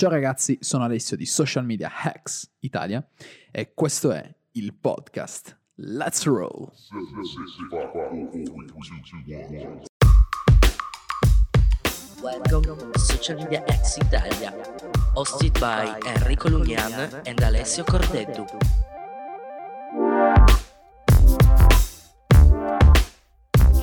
Ciao ragazzi, sono Alessio di Social Media Hacks Italia e questo è il podcast Let's Roll. Welcome to Social Media Hacks Italia, hosted by Enrico Lugnan and Alessio Cordeddu.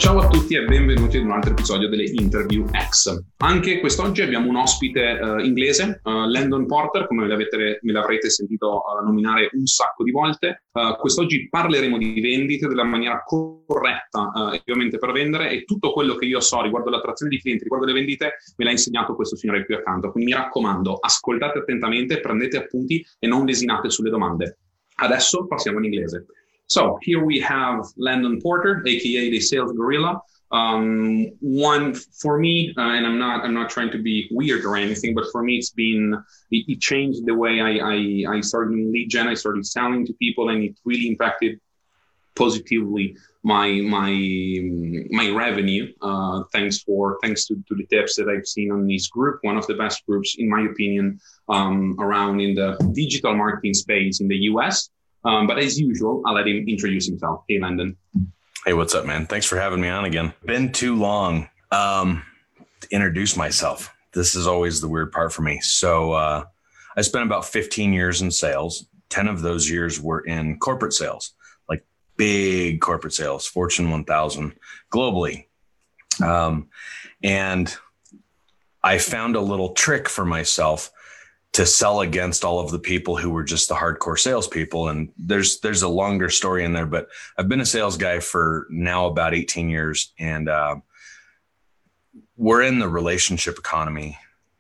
Ciao a tutti e benvenuti ad un altro episodio delle Interview X. Anche quest'oggi abbiamo un ospite uh, inglese, uh, Landon Porter, come me l'avrete sentito uh, nominare un sacco di volte. quest'oggi parleremo di vendite della maniera corretta, ovviamente per vendere, e tutto quello che io so riguardo l'attrazione di clienti, riguardo le vendite, me l'ha insegnato questo signore qui accanto. Quindi mi raccomando, ascoltate attentamente, prendete appunti e non lesinate sulle domande. Adesso passiamo in inglese. So here we have Landon Porter, aka the sales gorilla. Um, one for me, uh, and I'm not I'm not trying to be weird or anything, but for me it's been it, it changed the way I, I I started lead gen. I started selling to people, and it really impacted positively my my my revenue. Uh, thanks for thanks to, to the tips that I've seen on this group, one of the best groups in my opinion um, around in the digital marketing space in the US. Um, but as usual, I'll let him introduce himself. Hey, Landon. Hey, what's up, man? Thanks for having me on again. Been too long um, to introduce myself. This is always the weird part for me. So uh, I spent about 15 years in sales. 10 of those years were in corporate sales, like big corporate sales, Fortune 1000 globally. Um, and I found a little trick for myself to sell against all of the people who were just the hardcore salespeople. And there's there's a longer story in there, but I've been a sales guy for now about 18 years, and uh, we're in the relationship economy.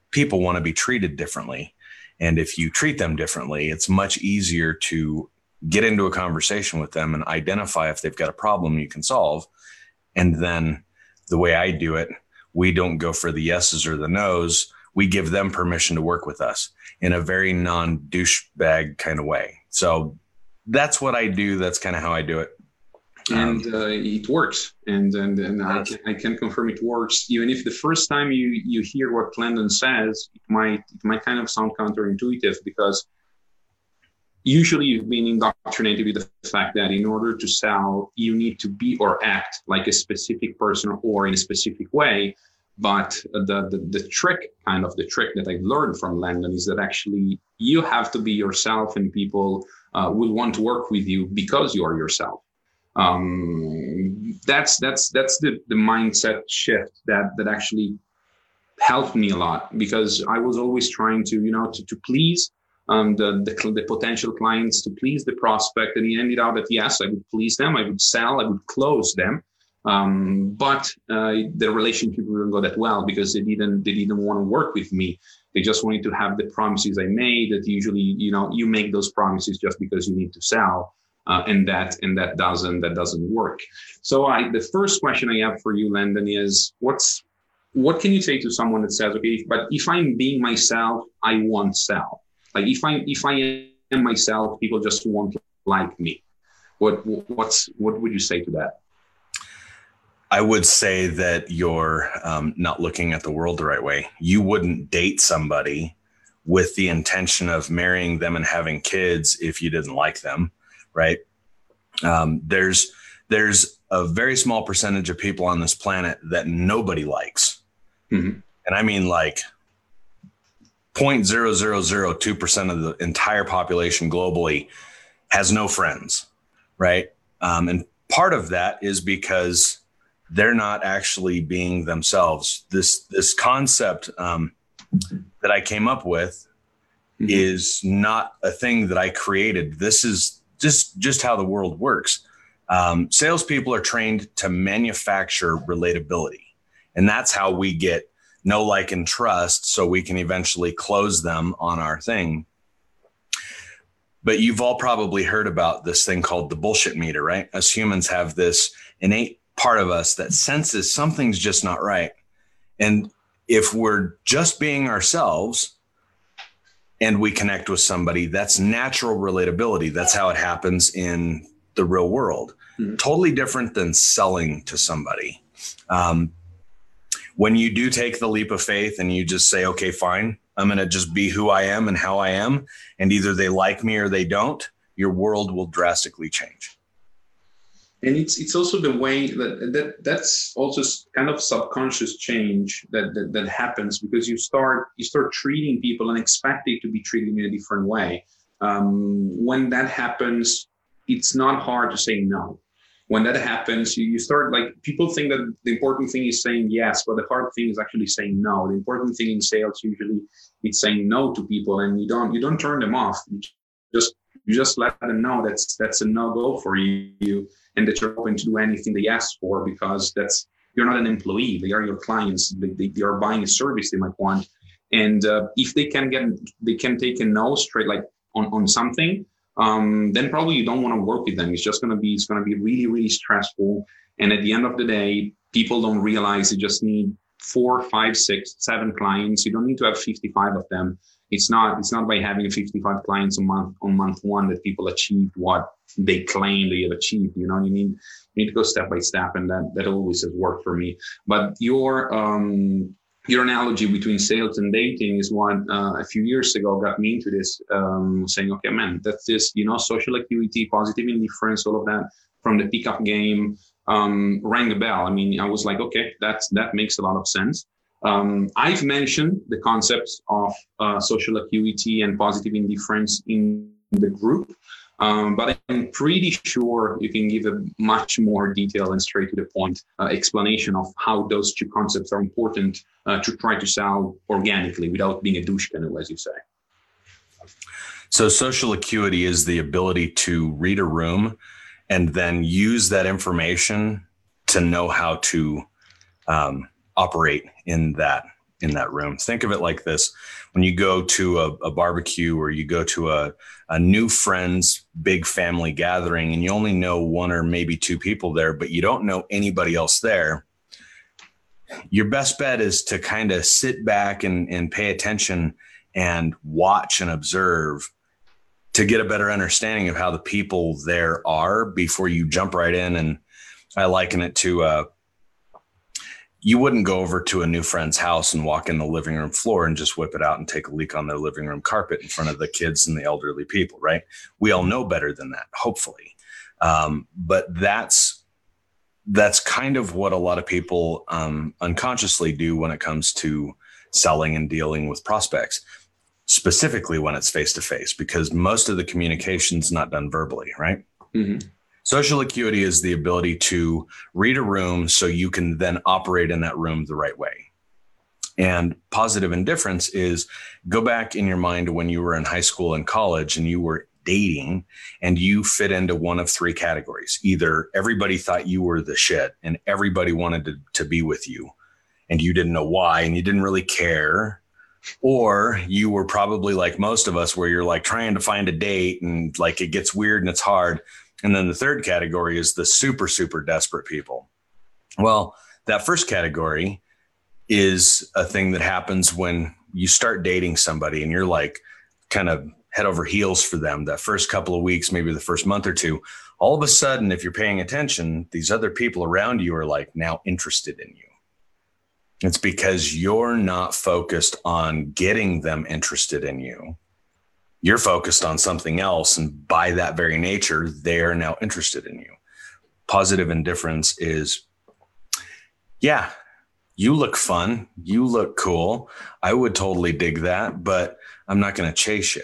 People want to be treated differently, and if you treat them differently, it's much easier to get into a conversation with them and identify if they've got a problem you can solve. And then the way I do it, we don't go for the yeses or the nos. We give them permission to work with us in a very non douchebag kind of way. So that's what I do. That's kind of how I do it. And um, uh, it works, and and, and I, can, I can confirm it works. Even if the first time you you hear what Landon says, it might it might kind of sound counterintuitive because usually you've been indoctrinated with the fact that in order to sell, you need to be or act like a specific person or in a specific way. But the, the, the trick, kind of the trick that I've learned from Landon is that actually you have to be yourself and people uh, will want to work with you because you are yourself. Um, that's that's that's the, the mindset shift that that actually helped me a lot because I was always trying to you know to, to please um, the, the, the potential clients to please the prospect and it ended out that yes I would please them I would sell I would close them um, but uh, the relationship didn't go that well because they didn't they didn't want to work with me. They just wanted to have the promises I made. That usually, you know, you make those promises just because you need to sell, uh, and that and that doesn't that doesn't work. So, I the first question I have for you, Landon, is what's what can you say to someone that says, okay, but if I'm being myself, I won't sell. Like if I if I am myself, people just won't like me. What what's what would you say to that? I would say that you're um, not looking at the world the right way. You wouldn't date somebody with the intention of marrying them and having kids if you didn't like them, right? Um, there's there's a very small percentage of people on this planet that nobody likes, mm-hmm. and I mean like 0.0002 percent of the entire population globally has no friends, right? Um, and part of that is because they're not actually being themselves. This this concept um, that I came up with mm-hmm. is not a thing that I created. This is just just how the world works. Um, salespeople are trained to manufacture relatability, and that's how we get know, like, and trust, so we can eventually close them on our thing. But you've all probably heard about this thing called the bullshit meter, right? Us humans have this innate part of us that senses something's just not right. And if we're just being ourselves and we connect with somebody, that's natural relatability. That's how it happens in the real world. Mm-hmm. Totally different than selling to somebody. Um, when you do take the leap of faith and you just say, okay, fine, I'm going to just be who I am and how I am. And either they like me or they don't, your world will drastically change. And it's it's also the way that, that that's also kind of subconscious change that, that that happens because you start you start treating people and expect it to be treated in a different way. Um, when that happens, it's not hard to say no when that happens, you, you start like people think that the important thing is saying yes, but the hard thing is actually saying no. The important thing in sales usually it's saying no to people, and you don't you don't turn them off. You just you just let them know that's that's a no go for you, and that you're open to do anything they ask for because that's you're not an employee. They are your clients. They, they, they are buying a service they might want, and uh, if they can get they can take a no straight like on on something um, then probably you don't want to work with them. It's just to be, it's going to be really, really stressful. And at the end of the day, people don't realize you just need four, five, six, seven clients. You don't need to have 55 of them. It's not, it's not by having 55 clients a month on month one that people achieve what they claim they have achieved. You know, you need, you need to go step by step. And that, that always has worked for me. But your, um, your analogy between sales and dating is one uh, a few years ago got me into this, um, saying, okay, man, that's this, you know, social acuity, positive indifference, all of that from the pickup game um, rang a bell. I mean, I was like, okay, that's that makes a lot of sense. Um, I've mentioned the concepts of uh, social acuity and positive indifference in the group. Um, but I'm pretty sure you can give a much more detailed and straight to the point uh, explanation of how those two concepts are important uh, to try to sell organically without being a douche canoe, as you say. So, social acuity is the ability to read a room and then use that information to know how to um, operate in that in that room. Think of it like this when you go to a, a, barbecue or you go to a, a new friend's big family gathering and you only know one or maybe two people there, but you don't know anybody else there. Your best bet is to kind of sit back and, and pay attention and watch and observe to get a better understanding of how the people there are before you jump right in. And I liken it to, uh, you wouldn't go over to a new friend's house and walk in the living room floor and just whip it out and take a leak on their living room carpet in front of the kids and the elderly people, right? We all know better than that, hopefully. Um, but that's that's kind of what a lot of people um, unconsciously do when it comes to selling and dealing with prospects, specifically when it's face to face, because most of the communication is not done verbally, right? Mm-hmm. Social acuity is the ability to read a room so you can then operate in that room the right way. And positive indifference is go back in your mind when you were in high school and college and you were dating and you fit into one of three categories. Either everybody thought you were the shit and everybody wanted to, to be with you and you didn't know why and you didn't really care. Or you were probably like most of us, where you're like trying to find a date and like it gets weird and it's hard. And then the third category is the super, super desperate people. Well, that first category is a thing that happens when you start dating somebody and you're like kind of head over heels for them that first couple of weeks, maybe the first month or two. All of a sudden, if you're paying attention, these other people around you are like now interested in you. It's because you're not focused on getting them interested in you you're focused on something else. And by that very nature, they are now interested in you. Positive indifference is, yeah, you look fun. You look cool. I would totally dig that, but I'm not going to chase you.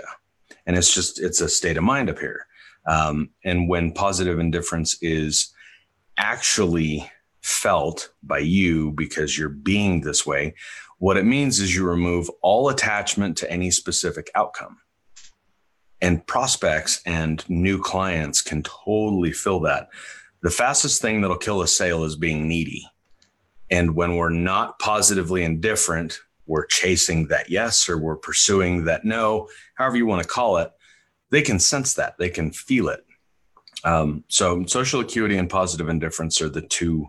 And it's just, it's a state of mind up here. Um, and when positive indifference is actually felt by you because you're being this way, what it means is you remove all attachment to any specific outcome and prospects and new clients can totally fill that. The fastest thing that'll kill a sale is being needy. And when we're not positively indifferent, we're chasing that yes or we're pursuing that no, however you want to call it, they can sense that, they can feel it. Um, so, social acuity and positive indifference are the two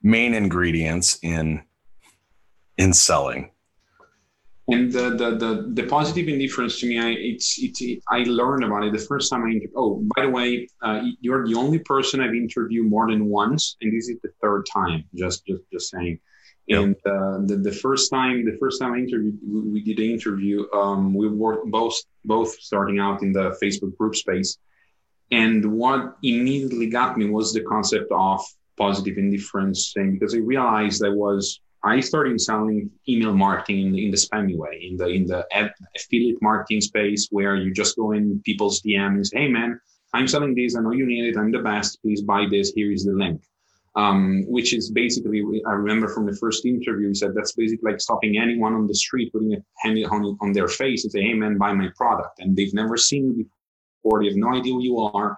main ingredients in in selling and the, the the the, positive indifference to me I, it's it's it, i learned about it the first time i inter- oh by the way uh, you're the only person i've interviewed more than once and this is the third time just just just saying Yep. And uh, the, the first time, the first time I interviewed, we did the interview. Um, we were both both starting out in the Facebook group space, and what immediately got me was the concept of positive indifference, and because I realized I was I started selling email marketing in the, in the spammy way, in the in the affiliate marketing space, where you just go in people's DMs and say, "Hey, man, I'm selling this. I know you need it. I'm the best. Please buy this. Here is the link." um, which is basically, I remember from the first interview, he said that's basically like stopping anyone on the street, putting a hand on, on their face and say, hey man, buy my product. And they've never seen you before. They have no idea who you are.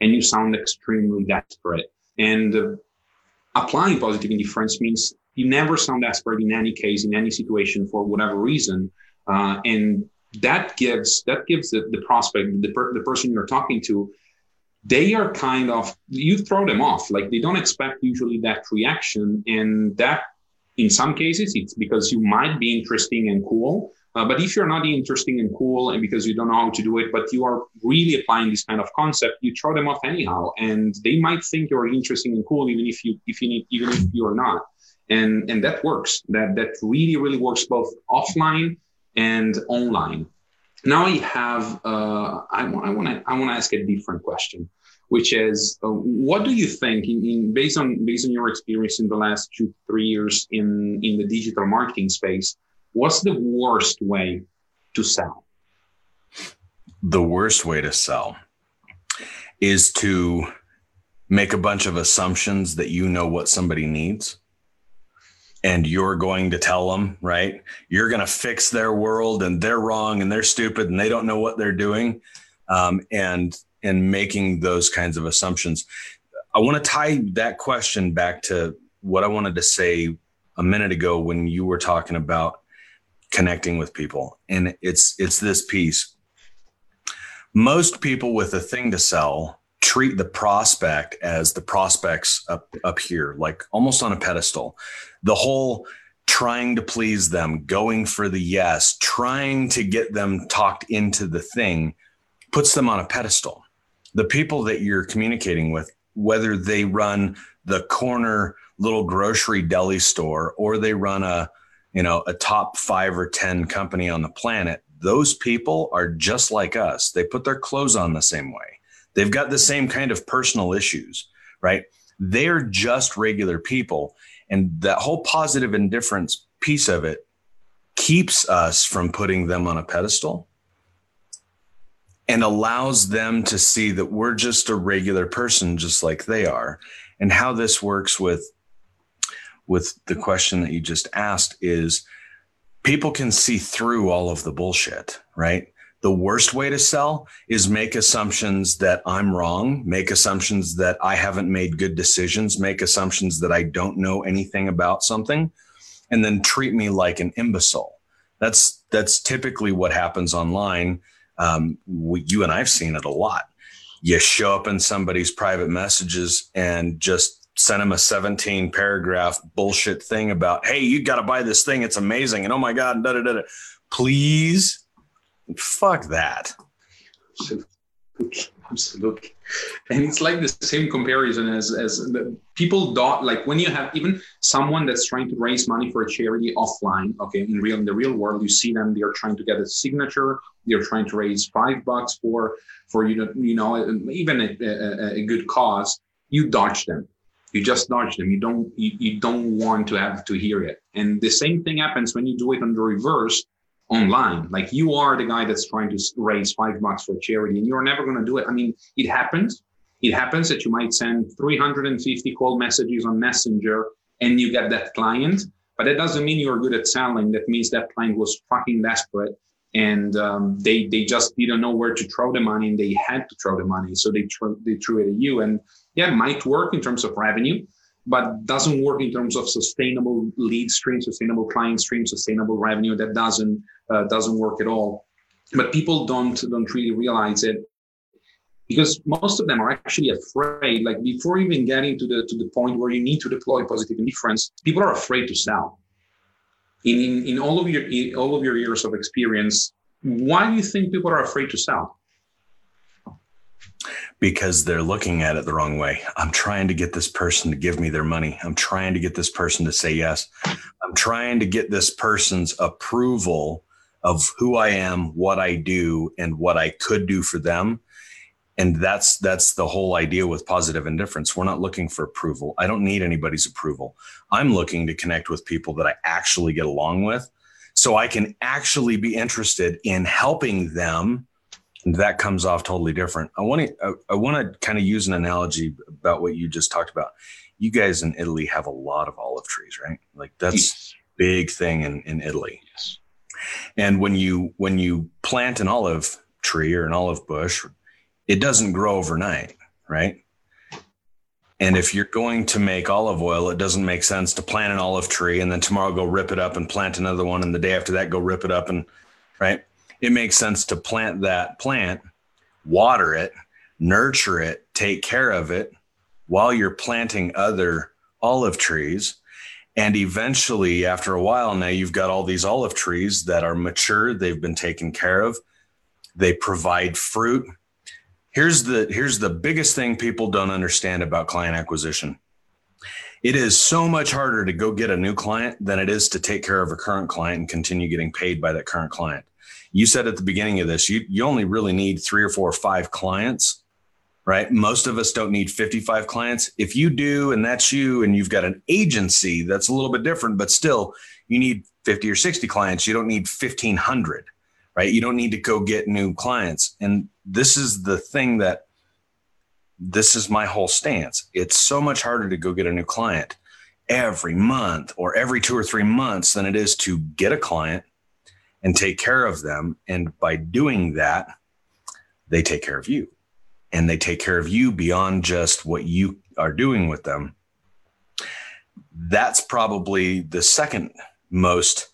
And you sound extremely desperate. And uh, applying positive indifference means you never sound desperate in any case, in any situation for whatever reason. Uh, and that gives, that gives the, the prospect, the, per, the person you're talking to, they are kind of you throw them off like they don't expect usually that reaction and that in some cases it's because you might be interesting and cool uh, but if you're not interesting and cool and because you don't know how to do it but you are really applying this kind of concept you throw them off anyhow and they might think you're interesting and cool even if you if you need, even if you're not and and that works. That that really really works both offline and online. Now I have, uh, I, want to, I want to ask a different question, which is, uh, what do you think, in, in, based on based on your experience in the last two three years in in the digital marketing space, what's the worst way to sell? The worst way to sell is to make a bunch of assumptions that you know what somebody needs and you're going to tell them, right? You're going to fix their world and they're wrong and they're stupid and they don't know what they're doing. Um, and, and making those kinds of assumptions. I want to tie that question back to what I wanted to say a minute ago when you were talking about connecting with people. And it's, it's this piece. Most people with a thing to sell treat the prospect as the prospects up up here like almost on a pedestal. The whole trying to please them going for the yes trying to get them talked into the thing puts them on a pedestal. The people that you're communicating with whether they run the corner little grocery deli store or they run a you know a top 5 or 10 company on the planet those people are just like us. They put their clothes on the same way They've got the same kind of personal issues, right? They're just regular people. And that whole positive indifference piece of it keeps us from putting them on a pedestal and allows them to see that we're just a regular person just like they are and how this works with with the question that you just asked is people can see through all of the bullshit right the worst way to sell is make assumptions that I'm wrong, make assumptions that I haven't made good decisions, make assumptions that I don't know anything about something, and then treat me like an imbecile. That's that's typically what happens online. Um, we, you and I've seen it a lot. You show up in somebody's private messages and just send them a 17 paragraph bullshit thing about, hey, you got to buy this thing. It's amazing. And oh my God, da da da. Please Fuck that. Absolutely. And it's like the same comparison as as people don't like when you have even someone that's trying to raise money for a charity offline. Okay, in real in the real world, you see them. They are trying to get a signature. They're trying to raise five bucks for for you know you know even a, a, a good cause. You dodge them. You just dodge them. You don't you, you don't want to have to hear it. And the same thing happens when you do it on the reverse online. Like you are the guy that's trying to raise five bucks for charity and you're never going to do it. I mean, it happens. It happens that you might send 350 cold messages on Messenger and you get that client, but that doesn't mean you're good at selling. That means that client was fucking desperate and um, they they just didn't know where to throw the money and they had to throw the money, so they threw they threw it at you. And yeah, might work in terms of revenue, but doesn't work in terms of sustainable lead stream, sustainable client stream, sustainable revenue. That doesn't uh, doesn't work at all. But people don't don't really realize it because most of them are actually afraid. Like before even getting to the to the point where you need to deploy positive indifference, people are afraid to sell. In in, in all of your all of your years of experience, why do you think people are afraid to sell? Because they're looking at it the wrong way. I'm trying to get this person to give me their money. I'm trying to get this person to say yes. I'm trying to get this person's approval of who I am, what I do, and what I could do for them. And that's that's the whole idea with positive indifference. We're not looking for approval. I don't need anybody's approval. I'm looking to connect with people that I actually get along with so I can actually be interested in helping them that comes off totally different. I want to I, I want to kind of use an analogy about what you just talked about. You guys in Italy have a lot of olive trees, right? Like that's yes. big thing in in Italy. Yes. And when you when you plant an olive tree or an olive bush, it doesn't grow overnight, right? And if you're going to make olive oil, it doesn't make sense to plant an olive tree and then tomorrow go rip it up and plant another one and the day after that go rip it up and right? It makes sense to plant that plant, water it, nurture it, take care of it while you're planting other olive trees. And eventually, after a while, now you've got all these olive trees that are mature, they've been taken care of, they provide fruit. Here's the here's the biggest thing people don't understand about client acquisition. It is so much harder to go get a new client than it is to take care of a current client and continue getting paid by that current client you said at the beginning of this, you, you only really need three or four or five clients, right? Most of us don't need 55 clients. If you do, and that's you, and you've got an agency, that's a little bit different, but still, you need 50 or 60 clients. You don't need 1,500, right? You don't need to go get new clients. And this is the thing that this is my whole stance. It's so much harder to go get a new client every month or every two or three months than it is to get a client and take care of them. And by doing that, they take care of you and they take care of you beyond just what you are doing with them. That's probably the second most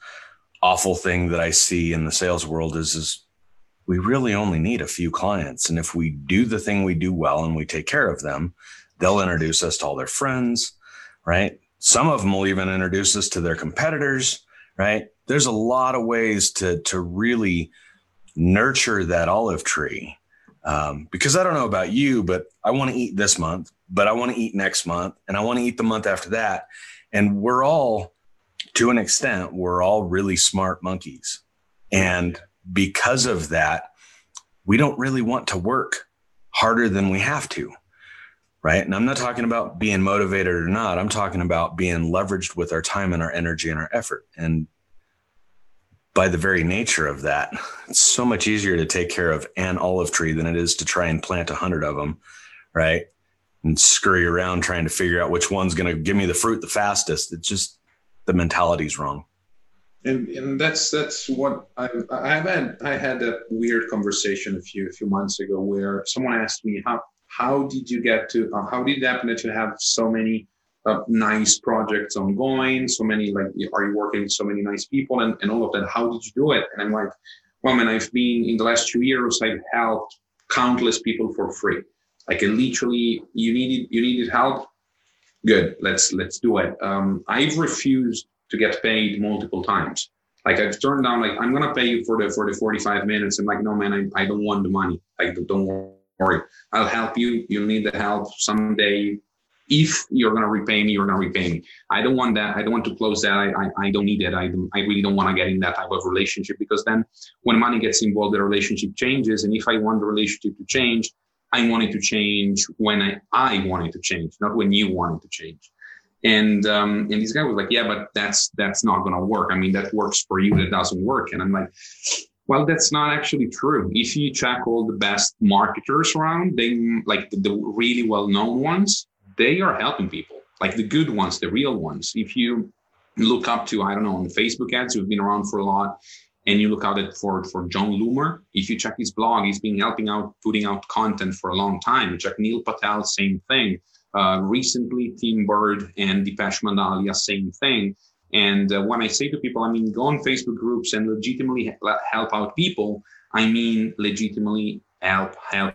awful thing that I see in the sales world is, is we really only need a few clients. And if we do the thing we do well and we take care of them, they'll introduce us to all their friends, right? Some of them will even introduce us to their competitors, right? There's a lot of ways to to really nurture that olive tree. Um, because I don't know about you, but I want to eat this month, but I want to eat next month, and I want to eat the month after that. And we're all, to an extent, we're all really smart monkeys. And because of that, we don't really want to work harder than we have to. Right. And I'm not talking about being motivated or not. I'm talking about being leveraged with our time and our energy and our effort. And by the very nature of that, it's so much easier to take care of an olive tree than it is to try and plant a hundred of them, right? And scurry around trying to figure out which one's going to give me the fruit the fastest. It's just the mentality's wrong. And, and that's that's what I I had I had a weird conversation a few a few months ago where someone asked me how how did you get to uh, how did it happen that you have so many uh, nice projects ongoing, so many like are you working with so many nice people and, and all of that. How did you do it? And I'm like, well, man, I've been in the last two years, I've helped countless people for free. I can literally, you needed you needed help. Good, let's let's do it. Um, I've refused to get paid multiple times. Like I've turned down, like I'm gonna pay you for the for the 45 minutes. I'm like, no man, I, I don't want the money. Like don't worry, I'll help you. You need the help someday if you're going to repay me, you're going to repay me. I don't want that. I don't want to close that. I, I, I don't need that. I, I really don't want to get in that type of relationship because then when money gets involved, the relationship changes. And if I want the relationship to change, I want it to change when I, I want it to change, not when you want it to change. And um, and this guy was like, yeah, but that's that's not going to work. I mean, that works for you, that doesn't work. And I'm like, well, that's not actually true. If you check all the best marketers around, they like the, the really well known ones, they are helping people, like the good ones, the real ones. If you look up to, I don't know, on Facebook ads who've been around for a lot, and you look out at for for Jon Loomer, if you check his blog, he's been helping out, putting out content for a long time. Check Neil Patel, same thing. Uh, recently, Tim Burd and Dipesh Mandalia, same thing. And uh, when I say to people, I mean, go on Facebook groups and legitimately help out people, I mean legitimately help help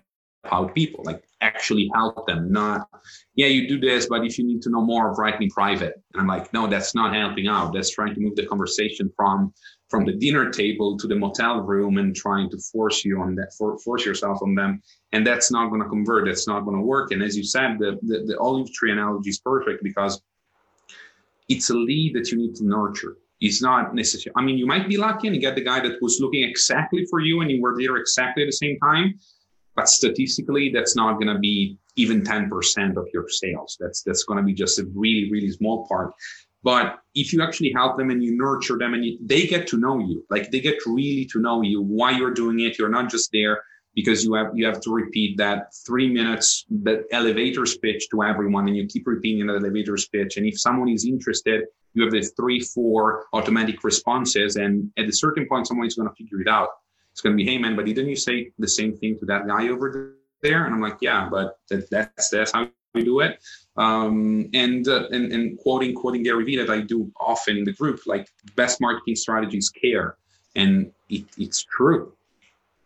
out people, like actually help them. Not, yeah, you do this, but if you need to know more, write me private. And I'm like, no, that's not helping out. That's trying to move the conversation from from the dinner table to the motel room and trying to force you on that, for, force yourself on them. And that's not going to convert. That's not going to work. And as you said, the, the the olive tree analogy is perfect because it's a lead that you need to nurture. It's not necessary. I mean, you might be lucky and you get the guy that was looking exactly for you and you were there exactly at the same time but statistically that's not going to be even 10% of your sales. That's that's going to be just a really really small part. But if you actually help them and you nurture them and you, they get to know you like they get really to know you why you're doing it. You're not just there because you have you have to repeat that three minutes that elevator pitch to everyone and you keep repeating that elevator pitch and if someone is interested you have the three four automatic responses. And at a certain point someone is going to figure it out it's going to be, hey man, but didn't you say the same thing to that guy over there? And I'm like, yeah, but that, that's that's how we do it. Um, and, uh, and and quoting quoting Gary Vee that I do often in the group, like best marketing strategies care, and it, it's true.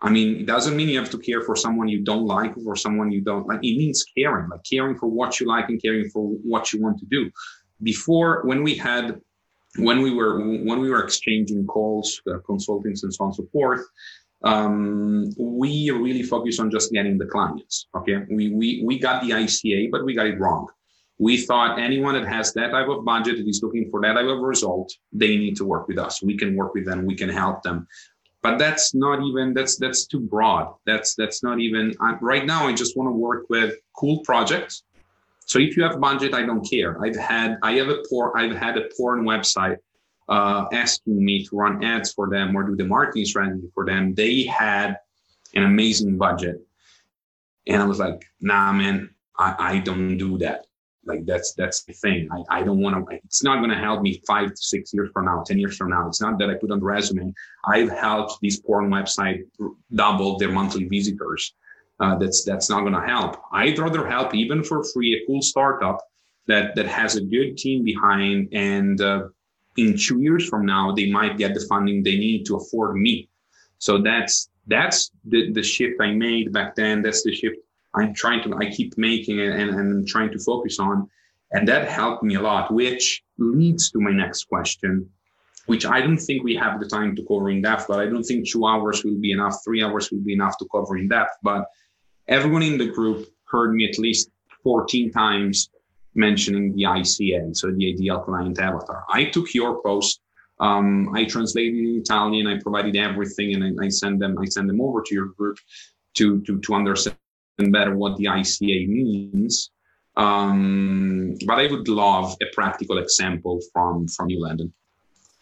I mean, it doesn't mean you have to care for someone you don't like or someone you don't like. It means caring, like caring for what you like and caring for what you want to do. Before, when we had when we were when we were exchanging calls, uh, and so on and so forth, um, we really focus on just getting the clients. Okay, we we we got the ICA, but we got it wrong. We thought anyone that has that type of budget that is looking for that type of result, they need to work with us. We can work with them. We can help them. But that's not even that's that's too broad. That's that's not even I, right now. I just want to work with cool projects so if you have a budget, I don't care. I've had I have a poor I've had a porn website uh, asking me to run ads for them or do the marketing strategy for them. They had an amazing budget, and I was like, Nah, man, I, I don't do that. Like that's that's the thing. I, I don't want to. It's not going to help me five to six years from now, ten years from now. It's not that I put on the resume. I've helped this porn website double their monthly visitors uh, that's that's not going to help. I'd rather help even for free a cool startup that that has a good team behind, and uh, in two years from now they might get the funding they need to afford me. So that's that's the the shift I made back then. That's the shift I'm trying to I keep making and, and, trying to focus on, and that helped me a lot. Which leads to my next question which I don't think we have the time to cover in depth, but I don't think two hours will be enough. Three hours will be enough to cover in depth. But everyone in the group heard me at least 14 times mentioning the ICA, so the ideal client avatar. I took your post, um, I translated in Italian, I provided everything, and I, I send them, I send them over to your group to to to understand better what the ICA means. Um, but I would love a practical example from from you, Landon.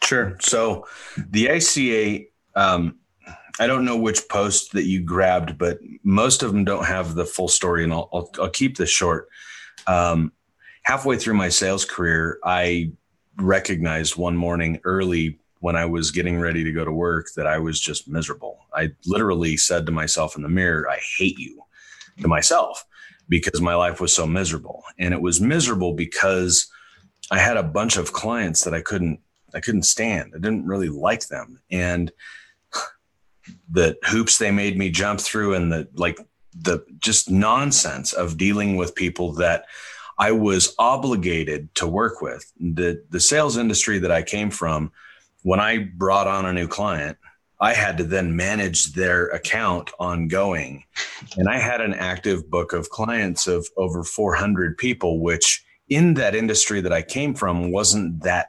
Sure. So the ICA um, I don't know which post that you grabbed, but most of them don't have the full story, and I'll I'll, I'll keep this short. Um, halfway through my sales career, I recognized one morning early when I was getting ready to go to work that I was just miserable. I literally said to myself in the mirror, "I hate you," to myself because my life was so miserable, and it was miserable because I had a bunch of clients that I couldn't I couldn't stand. I didn't really like them, and the hoops they made me jump through and the like the just nonsense of dealing with people that I was obligated to work with. The the sales industry that I came from, when I brought on a new client, I had to then manage their account ongoing. And I had an active book of clients of over 400 people, which in that industry that I came from wasn't that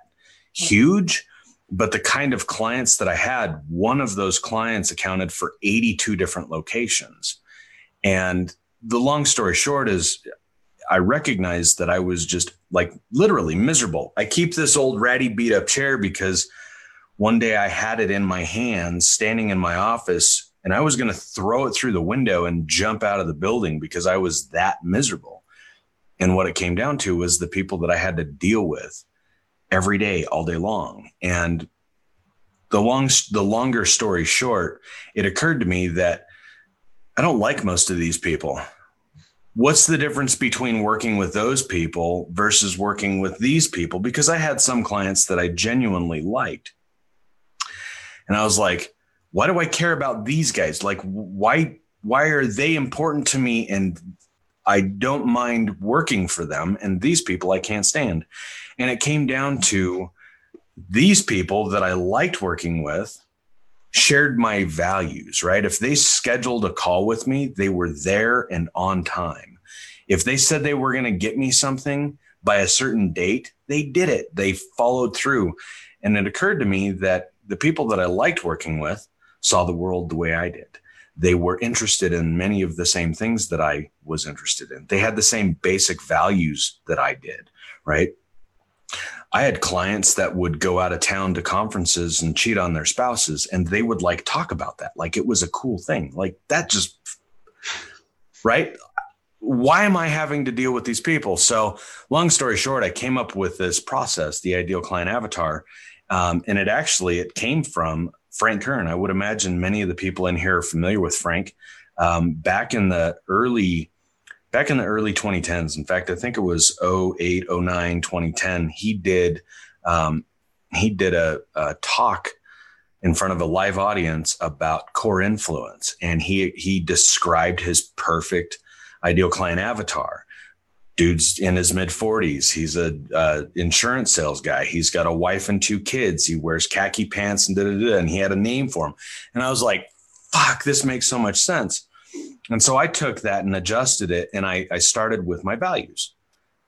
huge but the kind of clients that I had, one of those clients accounted for 82 different locations. And the long story short is I recognized that I was just like literally miserable. I keep this old ratty beat up chair because one day I had it in my hands standing in my office and I was going to throw it through the window and jump out of the building because I was that miserable. And what it came down to was the people that I had to deal with every day, all day long. And the long, the longer story short, it occurred to me that I don't like most of these people. What's the difference between working with those people versus working with these people? Because I had some clients that I genuinely liked. And I was like, why do I care about these guys? Like, why why are they important to me and I don't mind working for them and these people I can't stand. And it came down to these people that I liked working with shared my values, right? If they scheduled a call with me, they were there and on time. If they said they were going to get me something by a certain date, they did it. They followed through. And it occurred to me that the people that I liked working with saw the world the way I did. They were interested in many of the same things that I was interested in. They had the same basic values that I did, right? I had clients that would go out of town to conferences and cheat on their spouses, and they would like talk about that like it was a cool thing. Like that just, right? Why am I having to deal with these people? So, long story short, I came up with this process, the ideal client avatar, um, and it actually it came from Frank Kern. I would imagine many of the people in here are familiar with Frank. Um, back in the early back in the early 2010s. In fact, I think it was 08, 09, 2010. He did um, he did a, a, talk in front of a live audience about core influence, and he he described his perfect ideal client avatar. Dude's in his mid 40s. He's a uh, insurance sales guy. He's got a wife and two kids. He wears khaki pants and da da da. And he had a name for him. And I was like, "Fuck, this makes so much sense." And so I took that and adjusted it, and I, I started with my values.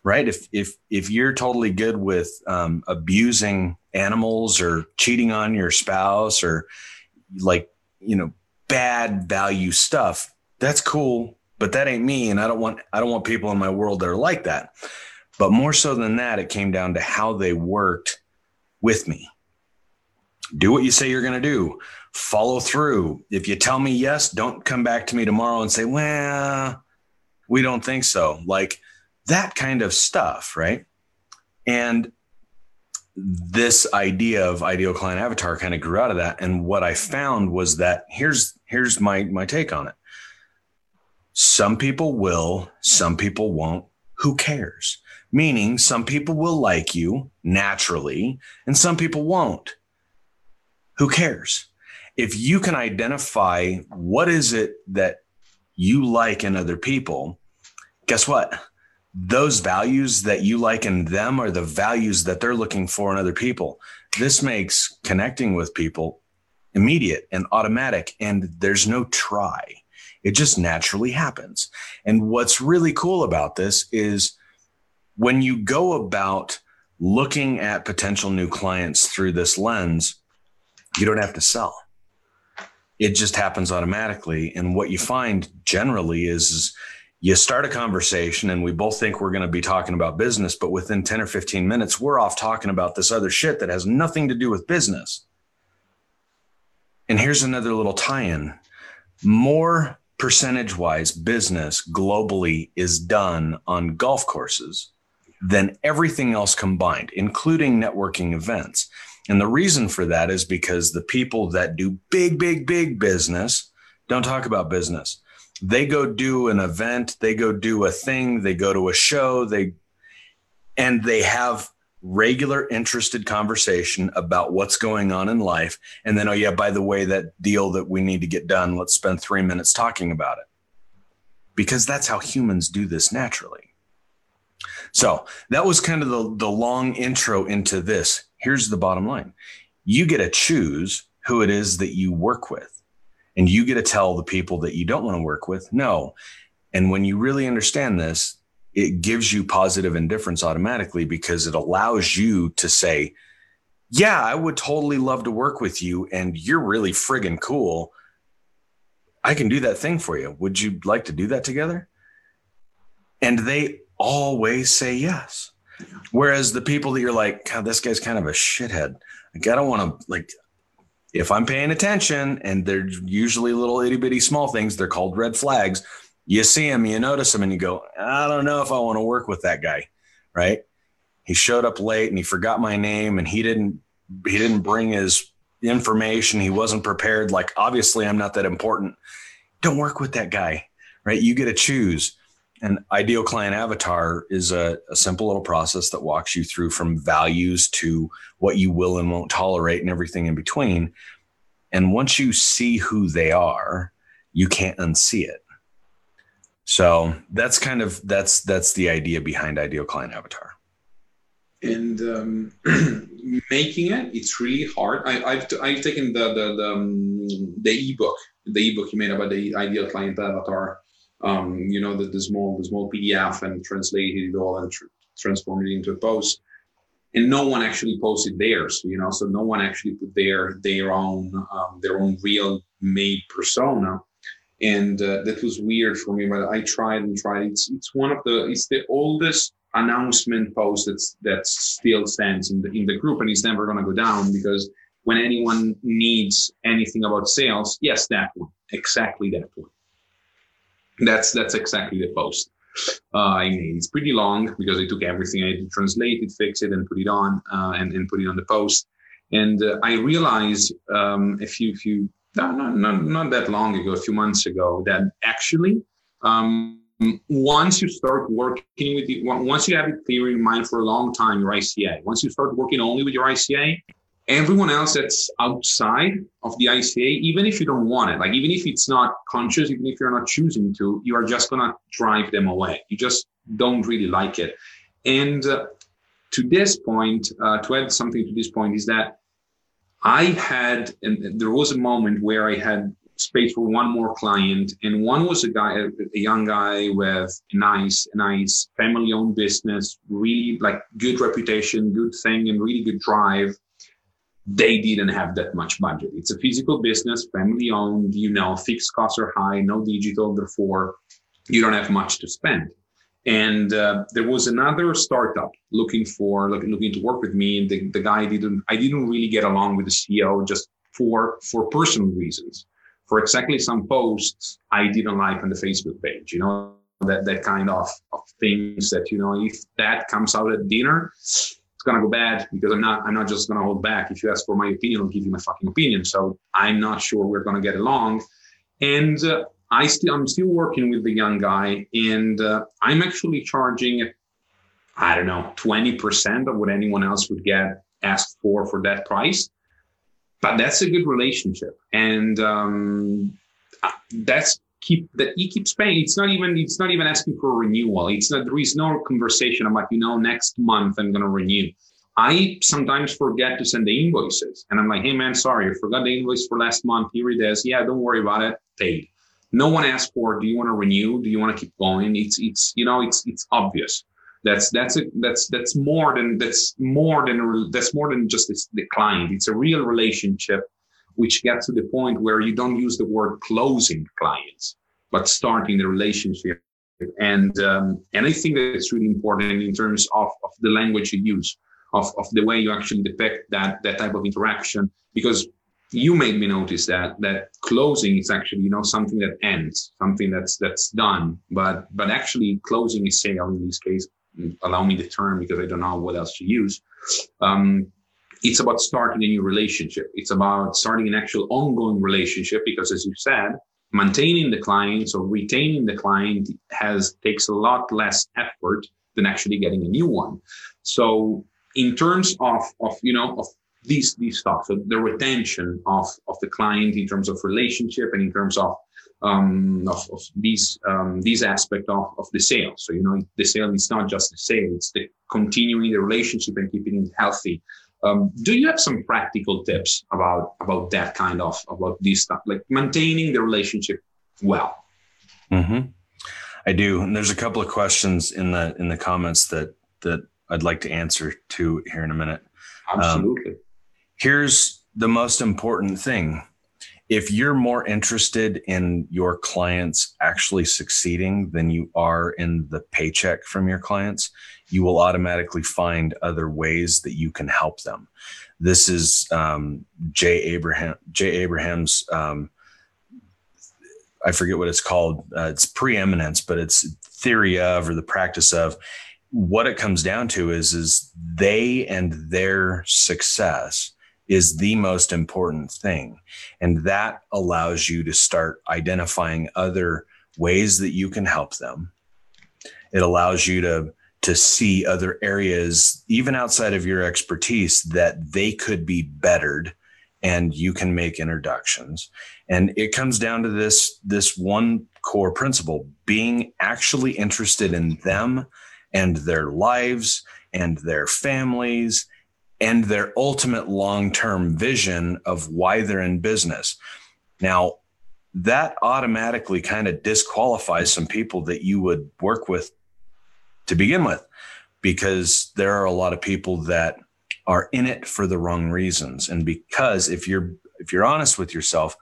Right? If if if you're totally good with um, abusing animals or cheating on your spouse or like you know bad value stuff, that's cool, but that ain't me, and I don't want I don't want people in my world that are like that. But more so than that, it came down to how they worked with me. Do what you say you're going to do follow through. If you tell me yes, don't come back to me tomorrow and say, well, we don't think so. Like that kind of stuff, right? And this idea of ideal client avatar kind of grew out of that. And what I found was that here's here's my my take on it. Some people will, some people won't. Who cares? Meaning some people will like you naturally and some people won't. Who cares? if you can identify what is it that you like in other people, guess what? Those values that you like in them are the values that they're looking for in other people. This makes connecting with people immediate and automatic, and there's no try. It just naturally happens. And what's really cool about this is when you go about looking at potential new clients through this lens, you don't have to sell it just happens automatically. And what you find generally is, is you start a conversation and we both think we're going to be talking about business, but within 10 or 15 minutes, we're off talking about this other shit that has nothing to do with business. And here's another little tie in more percentage wise business globally is done on golf courses than everything else combined, including networking events. And the reason for that is because the people that do big, big, big business don't talk about business. They go do an event, they go do a thing, they go to a show, they and they have regular interested conversation about what's going on in life. And then oh yeah by the way that deal that we need to get done let's spend 3 minutes talking about it. Because that's how humans do this naturally. So that was kind of the, the long intro into this. Here's the bottom line. You get to choose who it is that you work with. And you get to tell the people that you don't want to work with no. And when you really understand this it gives you positive indifference automatically because it allows you to say yeah i would totally love to work with you and you're really friggin' cool i can do that thing for you would you like to do that together and they always say yes Whereas the people that you're like, God, this guy's kind of a shithead. Like, I don't want to like if I'm paying attention and they're usually little itty bitty small things, they're called red flags. You see him, you notice him, and you go, I don't know if I want to work with that guy. Right. He showed up late and he forgot my name and he didn't he didn't bring his information. He wasn't prepared. Like, obviously, I'm not that important. Don't work with that guy. Right. You get to choose. An ideal client avatar is a, a, simple little process that walks you through from values to what you will and won't tolerate and everything in between. And once you see who they are, you can't unsee it. So that's kind of that's that's the idea behind ideal client avatar. And um, making it, it's really hard. I, have I've taken the the the, um, the ebook the ebook you made about the ideal client avatar. Um, you know the, the small the small PDF and translated it all and tr- transformed it into a post. And no one actually posted theirs, you know. So no one actually put their their own um, their own real made persona and uh, that was weird for me. But I tried and tried. It's it's one of the it's the oldest announcement post that's that still stands in the in the group, and it's never going to go down because when anyone needs anything about sales, yes, that one, exactly that one. That's that's exactly the post uh, I made. It's pretty long because I took everything I had to translate it, fix it, and put it on uh, and and put it on the post. And uh, I realized um, a few few not, not, not that long ago, a few months ago, that actually, um, once you start working with the, once you have it clear in mind for a long time, your ICA, once you start working only with your ICA, everyone else that's outside of the ICA, even if you don't want it, like even if it's not conscious, even if you're not choosing to, you are just going to drive them away. You just don't really like it. And uh, to this point, uh, to add something to this point is that I had, and there was a moment where I had space for one more client, and one was a guy, a, young guy with a nice, nice family-owned business, really like good reputation, good thing, and really good drive. They didn't have that much budget. It's a physical business, family-owned. You know, fixed costs are high, no digital, therefore you don't have much to spend. And uh, there was another startup looking for looking, looking to work with me, and the, the guy didn't. I didn't really get along with the CEO just for for personal reasons. For exactly some posts I didn't like on the Facebook page. You know that that kind of, of things that you know if that comes out at dinner, it's gonna go bad because I'm not I'm not just gonna hold back. If you ask for my opinion, I'll give you my fucking opinion. So I'm not sure we're gonna get along. And uh, I still I'm still working with the young guy, and uh, I'm actually charging, I don't know, twenty percent of what anyone else would get asked for for that price. But that's a good relationship, and um, uh, that's keep that he keeps paying. It's not even it's not even asking for a renewal. It's not there is no conversation about you know next month I'm gonna renew. I sometimes forget to send the invoices, and I'm like, hey man, sorry, I forgot the invoice for last month. Here it is. Yeah, don't worry about it. Paid no one asks for do you want to renew? Do you want to keep going? It's it's you know it's it's obvious. That's that's a, that's that's more than that's more than that's more than just the client. It's a real relationship which gets to the point where you don't use the word closing clients but starting the relationship. And um, and i think that's really important in terms of, of the language you use of, of the way you actually depict that that type of interaction because you made me notice that that closing is actually you know something that ends something that's that's done. But but actually closing a sale in this case allow me the term because i don't know what else to use. Um, it's about starting a new relationship. It's about starting an actual ongoing relationship because as you said maintaining the client or retaining the client has takes a lot less effort than actually getting a new one. So in terms of of you know of these these stuff. So the retention of of the client in terms of relationship and in terms of um, of, of these um, these aspect of, of the sale. So you know the sale is not just the sale; it's the continuing the relationship and keeping it healthy. Um, do you have some practical tips about about that kind of about this stuff, like maintaining the relationship well? Mm-hmm. I do, and there's a couple of questions in the in the comments that that I'd like to answer to here in a minute. Um, Absolutely. Um, here's the most important thing if you're more interested in your clients actually succeeding than you are in the paycheck from your clients, you will automatically find other ways that you can help them. This is um, Jay Abraham. Jay Abraham's. Um, I forget what it's called. Uh, it's preeminence, but it's theory of or the practice of. What it comes down to is is they and their success is the most important thing. And that allows you to start identifying other ways that you can help them. It allows you to, to see other areas, even outside of your expertise, that they could be bettered and you can make introductions. And it comes down to this, this one core principle being actually interested in them and their lives and their families and their ultimate long term vision of why they're in business. Now, that automatically kind of disqualifies some people that you would work with to begin with, because there are a lot of people that are in it for the wrong reasons. And because if you're if you're honest with yourself,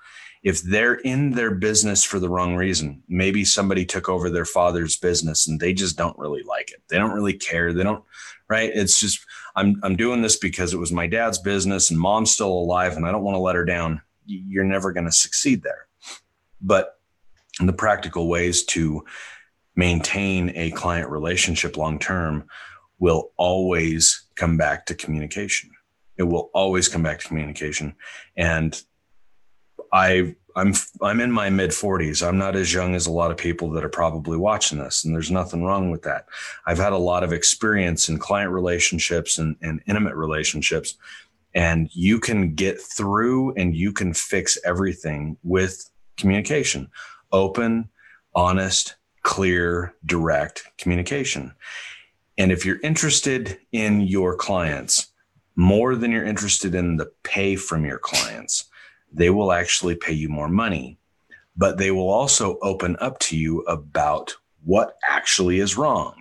if they're in their business for the wrong reason, maybe somebody took over their father's business and they just don't really like it. They don't really care. They don't, right? It's just, I'm, I'm doing this because it was my dad's business and mom's still alive and I don't want to let her down. You're never going to succeed there. But the practical ways to maintain a client relationship long term will always come back to communication. It will always come back to communication. And I I'm I'm in my mid 40s. I'm not as young as a lot of people that are probably watching this, and there's nothing wrong with that. I've had a lot of experience in client relationships and, and intimate relationships, and you can get through and you can fix everything with communication, open, honest, clear, direct communication. And if you're interested in your clients more than you're interested in the pay from your clients they will actually pay you more money, but they will also open up to you about what actually is wrong.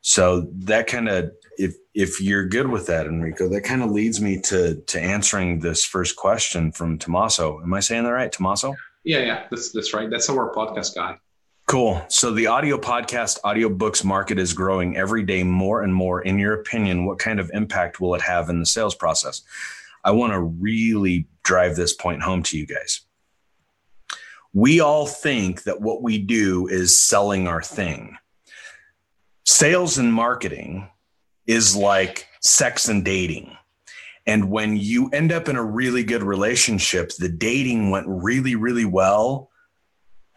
So that kind of if if you're good with that, Enrico, that kind of leads me to to answering this first question from Tommaso. Am I saying that right, Tommaso? Yeah, yeah, that's that's right. That's our podcast guy. Cool. So the audio podcast, audiobooks market is growing every day more and more. In your opinion, what kind of impact will it have in the sales process? I want to really drive this point home to you guys. We all think that what we do is selling our thing. Sales and marketing is like sex and dating. And when you end up in a really good relationship, the dating went really, really well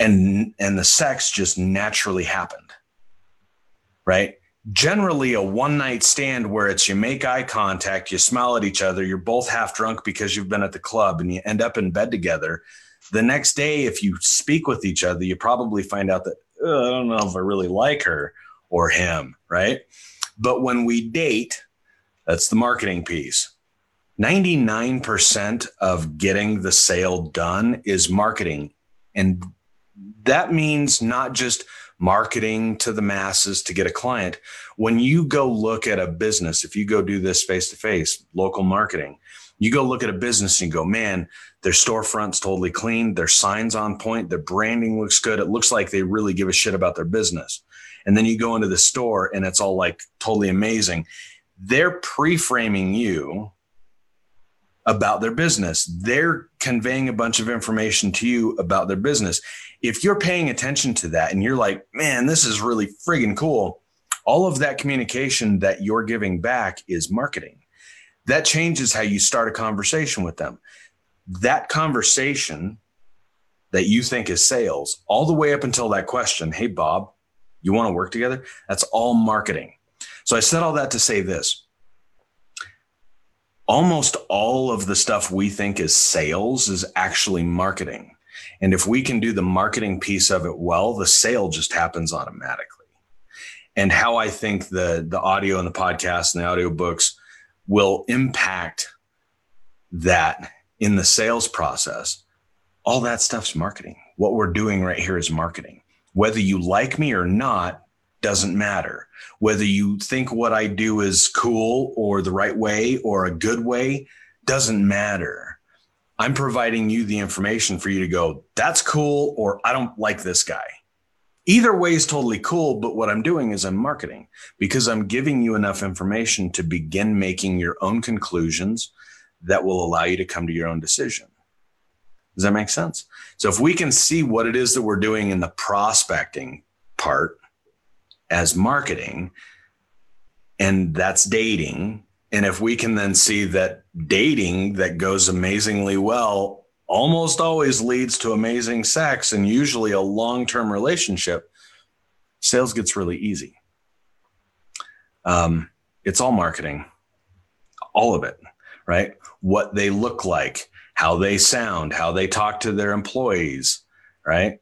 and and the sex just naturally happened. Right? Generally a one night stand where it's you make eye contact, you smile at each other, you're both half drunk because you've been at the club and you end up in bed together. The next day, if you speak with each other, you probably find out that, I don't know if I really like her or him, right? But when we date, that's the marketing piece. 99% of getting the sale done is marketing. And that means not just marketing to the masses to get a client. When you go look at a business, if you go do this face to face, local marketing, you go look at a business and you go, man, their storefront's totally clean. Their signs on point. Their branding looks good. It looks like they really give a shit about their business. And then you go into the store and it's all like totally amazing. They're pre framing you about their business. They're conveying a bunch of information to you about their business. If you're paying attention to that and you're like, man, this is really friggin' cool, all of that communication that you're giving back is marketing. That changes how you start a conversation with them. That conversation that you think is sales, all the way up until that question, hey, Bob, you want to work together? That's all marketing. So I said all that to say this almost all of the stuff we think is sales is actually marketing. And if we can do the marketing piece of it well, the sale just happens automatically. And how I think the the audio and the podcast and the audiobooks will impact that in the sales process, all that stuff's marketing. What we're doing right here is marketing. Whether you like me or not doesn't matter. Whether you think what I do is cool or the right way or a good way doesn't matter. I'm providing you the information for you to go, that's cool, or I don't like this guy. Either way is totally cool, but what I'm doing is I'm marketing because I'm giving you enough information to begin making your own conclusions that will allow you to come to your own decision. Does that make sense? So if we can see what it is that we're doing in the prospecting part, as marketing and that's dating. And if we can then see that dating that goes amazingly well almost always leads to amazing sex and usually a long-term relationship sales gets really easy. Um, it's all marketing. All of it right? What they look like how they sound, how they talk to their employees, right?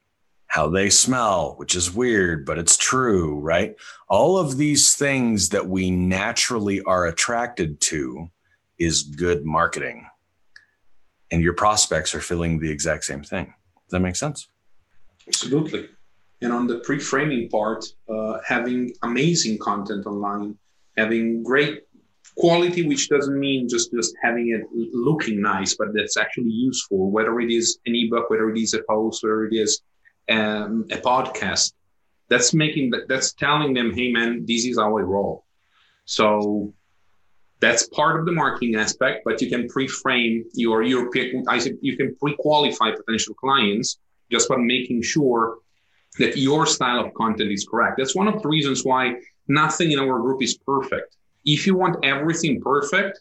How they smell, which is weird, but it's true, right? All of these things that we naturally are attracted to is good marketing. And your prospects are feeling the exact same thing. Does that make sense? Absolutely. And on the pre-framing part, uh, having amazing content online, having great quality, which doesn't mean just just having it looking nice, but that's actually useful. Whether it is an ebook, whether it is a post, whether it is um, a podcast, that's making that's telling them, hey man, this is our role. So that's part of the marketing aspect, but you can pre-frame your European, I said you can pre-qualify potential clients just by making sure that your style of content is correct. That's one of the reasons why nothing in our group is perfect. If you want everything perfect,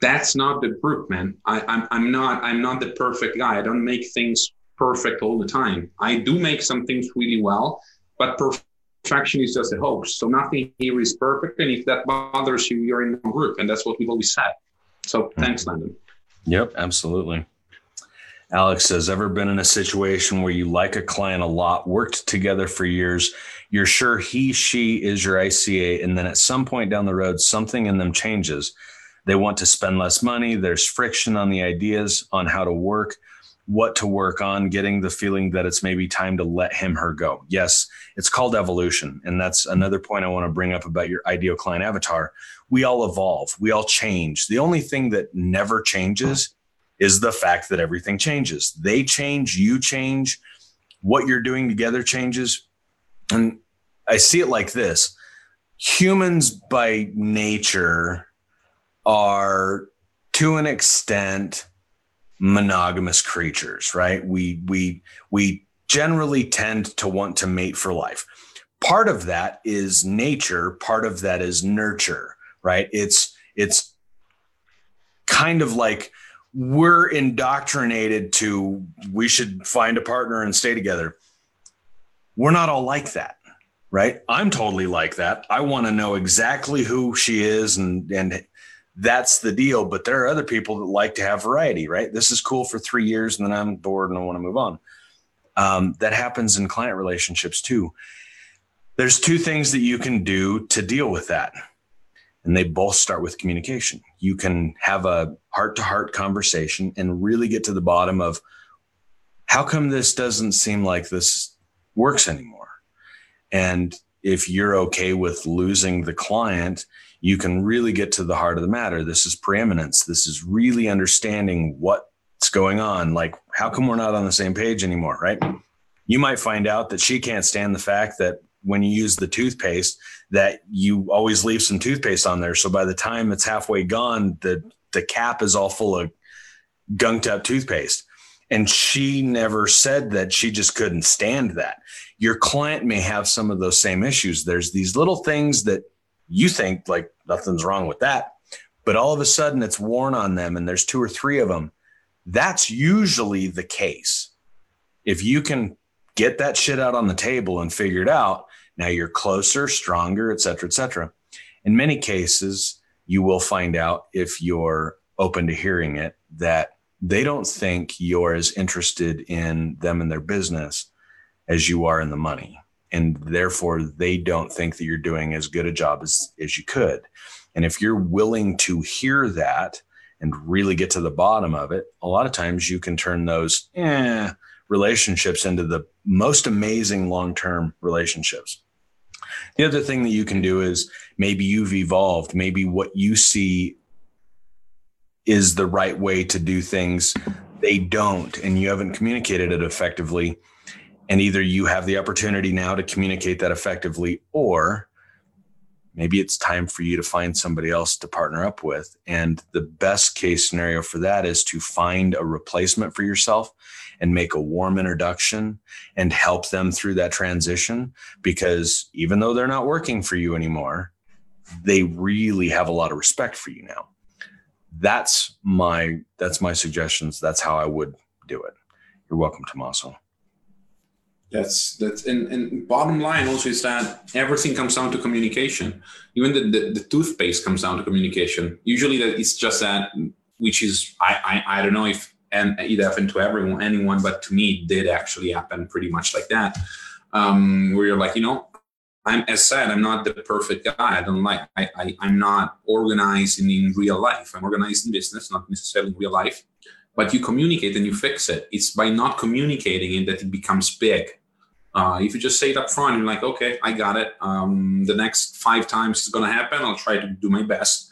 that's not the group, man. I, I'm, I'm not I'm not the perfect guy. I don't make things perfect all the time. I do make some things really well, but perfection is just a hoax. So nothing here is perfect. And if that bothers you, you're in the group. And that's what we've always said. So thanks, mm-hmm. Landon. Yep, absolutely. Alex has ever been in a situation where you like a client a lot, worked together for years, you're sure he, she is your ICA, and then at some point down the road, something in them changes. They want to spend less money. There's friction on the ideas on how to work, what to work on, getting the feeling that it's maybe time to let him, her go. Yes, it's called evolution. And that's another point I want to bring up about your ideal client avatar. We all evolve, we all change. The only thing that never changes is the fact that everything changes. They change, you change, what you're doing together changes. And I see it like this humans by nature are to an extent monogamous creatures right we we we generally tend to want to mate for life part of that is nature part of that is nurture right it's it's kind of like we're indoctrinated to we should find a partner and stay together. We're not all like that, right? I'm totally like that. I want to know exactly who she is and and that's the deal, but there are other people that like to have variety, right? This is cool for 3 years and then I'm bored and I want to move on. Um, that happens in client relationships too. There's two things that you can do to deal with that and they both start with communication. You can have a heart to heart conversation and really get to the bottom of how come this doesn't seem like this works anymore. And if you're okay with losing the client, you can really get to the heart of the matter. This is preeminence. This is really understanding what's going on. Like, how come we're not on the same page anymore? Right. You might find out that she can't stand the fact that when you use the toothpaste that you always leave some toothpaste on there. So by the time it's halfway gone, the the cap is all full of gunked up toothpaste. And she never said that she just couldn't stand that. Your client may have some of those same issues. There's these little things that you think like nothing's wrong with that, but all of a sudden it's worn on them and there's two or three of them. That's usually the case. If you can get that shit out on the table and figure it out, now you're closer, stronger, et cetera, et cetera. In many cases, you will find out if you're open to hearing it that they don't think you're as interested in them and their business as you are in the money. And therefore, they don't think that you're doing as good a job as, as you could. And if you're willing to hear that and really get to the bottom of it, a lot of times you can turn those eh, relationships into the most amazing long term relationships. The other thing that you can do is maybe you've evolved, maybe what you see is the right way to do things. They don't, and you haven't communicated it effectively. And either you have the opportunity now to communicate that effectively, or maybe it's time for you to find somebody else to partner up with. And the best case scenario for that is to find a replacement for yourself and make a warm introduction and help them through that transition. Because even though they're not working for you anymore, they really have a lot of respect for you now. That's my that's my suggestions. That's how I would do it. You're welcome, Tommaso. That's that's and, and bottom line also is that everything comes down to communication. Even the, the, the toothpaste comes down to communication. Usually that it's just that which is I, I I don't know if and it happened to everyone, anyone, but to me, it did actually happen pretty much like that. Um, where you're like, you know, I'm as said, I'm not the perfect guy. I don't like I, I I'm not organized in, in real life. I'm organized in business, not necessarily in real life. But you communicate and you fix it. It's by not communicating it that it becomes big. Uh, if you just say it up front, you're like, okay, I got it. Um, the next five times it's going to happen. I'll try to do my best.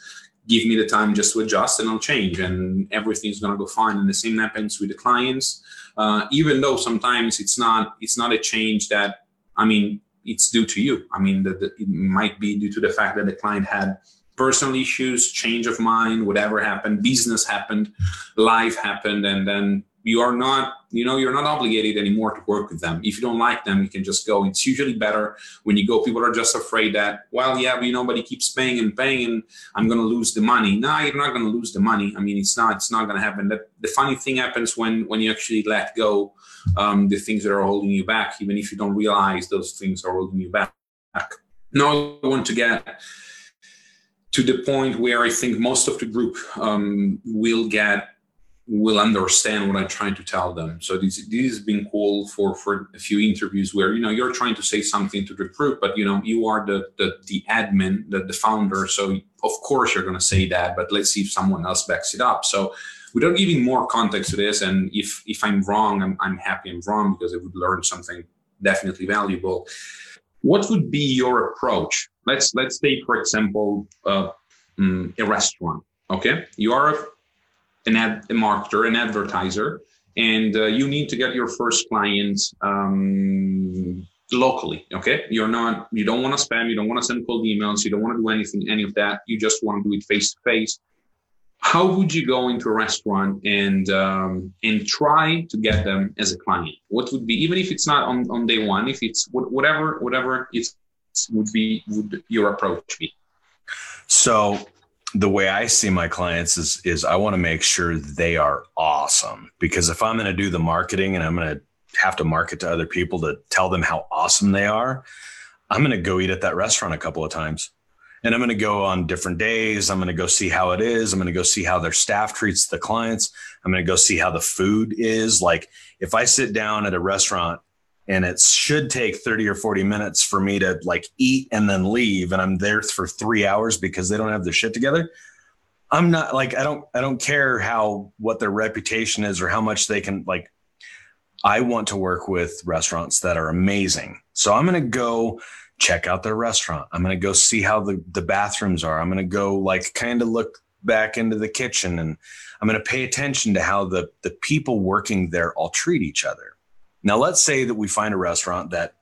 Give me the time just to adjust, and I'll change, and everything's going to go fine. And the same happens with the clients. Uh, even though sometimes it's not, it's not a change that, I mean, it's due to you. I mean, the, it might be due to the fact that the client had personal issues, change of mind, whatever happened, business happened, life happened, and then you are not, you know, you're not obligated anymore to work with them. If you don't like them, you can just go. It's usually better when you go. People are just afraid that, well, yeah, but you know, but he keeps paying and paying, and I'm going to lose the money. No, you're not going to lose the money. I mean, it's not, it's not going to happen. The, the funny thing happens when when you actually let go um, the things that are holding you back, even if you don't realize those things are holding you back. Now I want to get to the point where I think most of the group um, will get will understand what I'm trying to tell them. So this this has been cool for for a few interviews where you know you're trying to say something to the group, but you know you are the the, the admin, the, the founder. So of course you're going to say that, but let's see if someone else backs it up. So without giving more context to this, and if if I'm wrong, I'm I'm happy I'm wrong because I would learn something definitely valuable. What would be your approach? Let's let's take for example uh, mm, a restaurant. Okay, you are an ad, a marketer, an advertiser, and uh, you need to get your first clients um, locally. Okay, you're not, you don't want to spam, you don't want to send cold emails, you don't want to do anything, any of that. You just want to do it face to face. How would you go into a restaurant and um, and try to get them as a client? What would be even if it's not on, on day one, if it's whatever whatever it's would be would your approach be? So the way I see my clients is is I want to make sure they are awesome because if I'm going to do the marketing and I'm going to have to market to other people to tell them how awesome they are, I'm going to go eat at that restaurant a couple of times. And I'm going to go on different days. I'm going to go see how it is. I'm going to go see how their staff treats the clients. I'm going to go see how the food is. Like if I sit down at a restaurant and it should take 30 or 40 minutes for me to like eat and then leave and i'm there for three hours because they don't have their shit together. I'm not like i don't i don't care how what their reputation is or how much they can like i want to work with restaurants that are amazing. So i'm going to go check out their restaurant. I'm going to go see how the, the bathrooms are. I'm going to go like kind of look back into the kitchen and i'm going to pay attention to how the the people working there all treat each other now, let's say that we find a restaurant that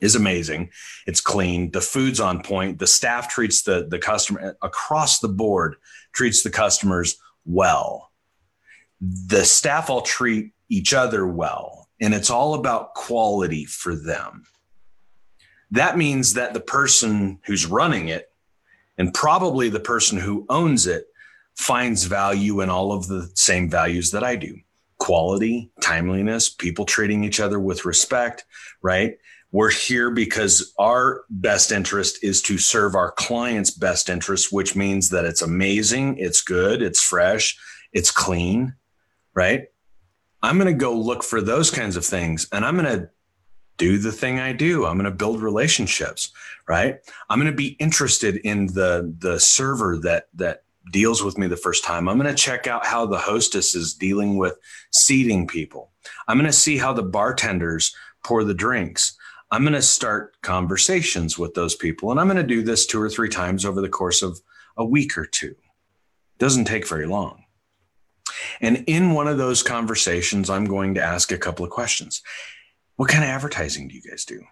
is amazing. It's clean. The food's on point. The staff treats the, the customer across the board, treats the customers well. The staff all treat each other well, and it's all about quality for them. That means that the person who's running it, and probably the person who owns it, finds value in all of the same values that I do quality, timeliness, people treating each other with respect, right? We're here because our best interest is to serve our client's best interest, which means that it's amazing, it's good, it's fresh, it's clean, right? I'm going to go look for those kinds of things and I'm going to do the thing I do. I'm going to build relationships, right? I'm going to be interested in the the server that that deals with me the first time. I'm going to check out how the hostess is dealing with seating people. I'm going to see how the bartenders pour the drinks. I'm going to start conversations with those people. And I'm going to do this two or three times over the course of a week or two. Doesn't take very long. And in one of those conversations, I'm going to ask a couple of questions. What kind of advertising do you guys do?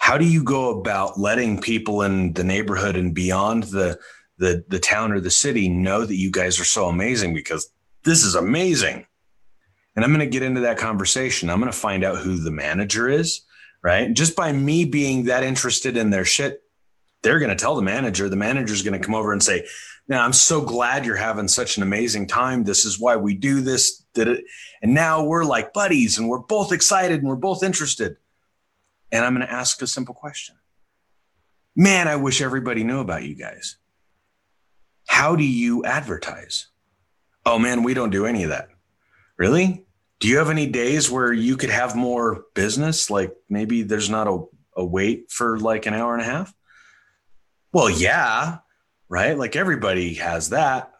How do you go about letting people in the neighborhood and beyond the the the town or the city know that you guys are so amazing because this is amazing. And I'm going to get into that conversation. I'm going to find out who the manager is, right? Just by me being that interested in their shit, they're going to tell the manager. The manager's going to come over and say, "Now, I'm so glad you're having such an amazing time. This is why we do this." Did it? And now we're like buddies, and we're both excited, and we're both interested. And I'm going to ask a simple question. Man, I wish everybody knew about you guys. How do you advertise? Oh man, we don't do any of that. Really? Do you have any days where you could have more business? Like maybe there's not a, a wait for like an hour and a half? Well, yeah, right? Like everybody has that.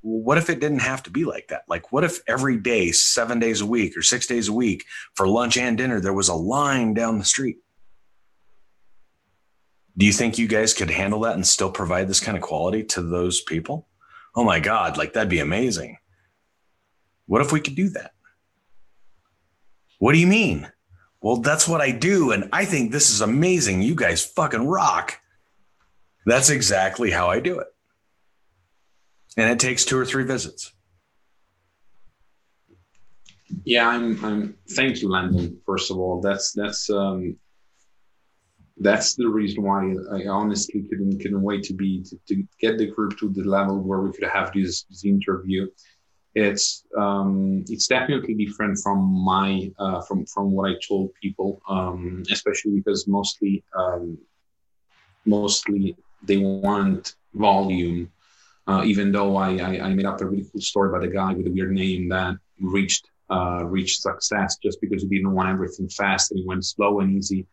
What if it didn't have to be like that? Like, what if every day, seven days a week or six days a week for lunch and dinner, there was a line down the street? Do you think you guys could handle that and still provide this kind of quality to those people? Oh my God, like that'd be amazing. What if we could do that? What do you mean? Well, that's what I do. And I think this is amazing. You guys fucking rock. That's exactly how I do it. And it takes two or three visits. Yeah, I'm. I'm. Thank you, Landon. First of all, that's that's um, that's the reason why I honestly couldn't couldn't wait to be to, to get the group to the level where we could have this, this interview. It's um, it's definitely different from my uh, from from what I told people, um, especially because mostly um, mostly they want volume. Uh, even though I, I, I made up a really cool story about a guy with a weird name that reached uh, reached success just because he didn't want everything fast and he went slow and easy.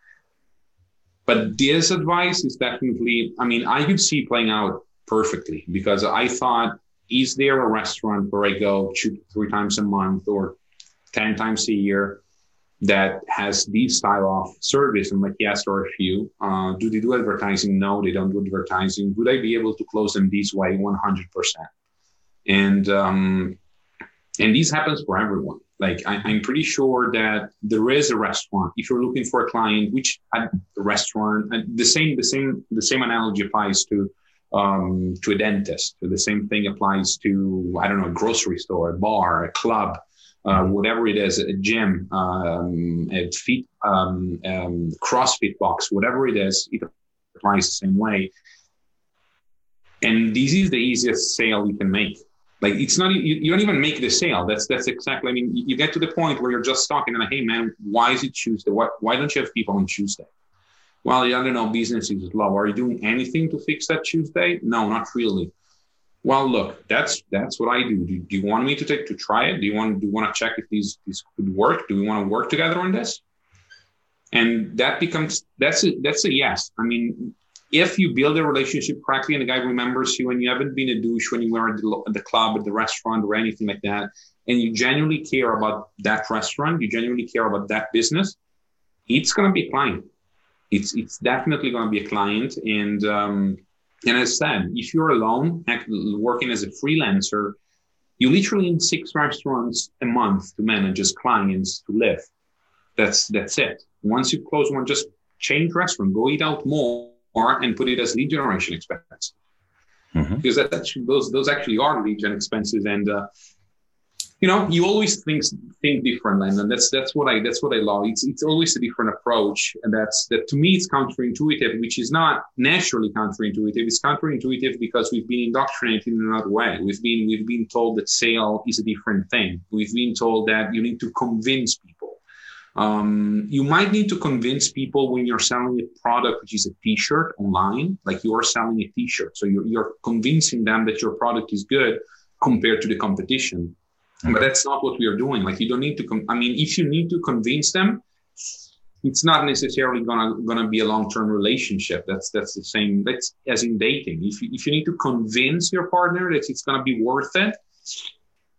But this advice is definitely, I mean, I could see playing out perfectly because I thought, is there a restaurant where I go two, three times a month or 10 times a year that has this style of service? I'm like, yes, there are a few. Uh, do they do advertising? No, they don't do advertising. Would I be able to close them this way? 100%. And, um, and this happens for everyone. Like I, am pretty sure that there is a restaurant. If you're looking for a client, which at the restaurant, and the same, the same, the same analogy applies to um, to a dentist. The same thing applies to I don't know, a grocery store, a bar, a club, uh, whatever it is, a gym, um, a feet, um, um, CrossFit box, whatever it is, it applies the same way. And this is the easiest sale you can make like it's not you, you, don't even make the sale. That's that's exactly i mean you get to the point where you're just talking and hey man why is it tuesday? Why, why don't you have people on tuesday? Well i don't know business is low are you doing anything to fix that tuesday? No not really. Well look that's that's what i do. Do, do you want me to take to try it? Do you want do you want to check if these these could work? Do we want to work together on this? And that becomes that's a that's a yes. I mean if you build a relationship correctly and the guy remembers you and you haven't been a douche when you were at the, at the club, at the restaurant, or anything like that, and you genuinely care about that restaurant, you genuinely care about that business, it's going to be a client. It's it's definitely going to be a client. And um, and as I said, if you're alone, working as a freelancer, you literally need six restaurants a month to manage as clients to live. That's that's it. Once you close one, just change restaurant, go eat out more or and put it as lead generation expense mm-hmm. because that, that should, those those actually are lead gen expenses. And uh, you know you always think think differently. And that's that's what i that's what i love. It's it's always a different approach. And that's that to me it's counterintuitive which is not naturally counterintuitive. It's counterintuitive because we've been indoctrinated in another way. We've been we've been told that sale is a different thing. We've been told that you need to convince people um, you might need to convince people when you're selling a product, which is a t-shirt online, like you're selling a t-shirt. So you're, you're convincing them that your product is good compared to the competition. But that's not what we are doing. Like you don't need to, com- I mean, if you need to convince them, it's not necessarily gonna gonna be a long-term relationship. That's that's the same. That's as in dating. If you, if you need to convince your partner that it's gonna be worth it,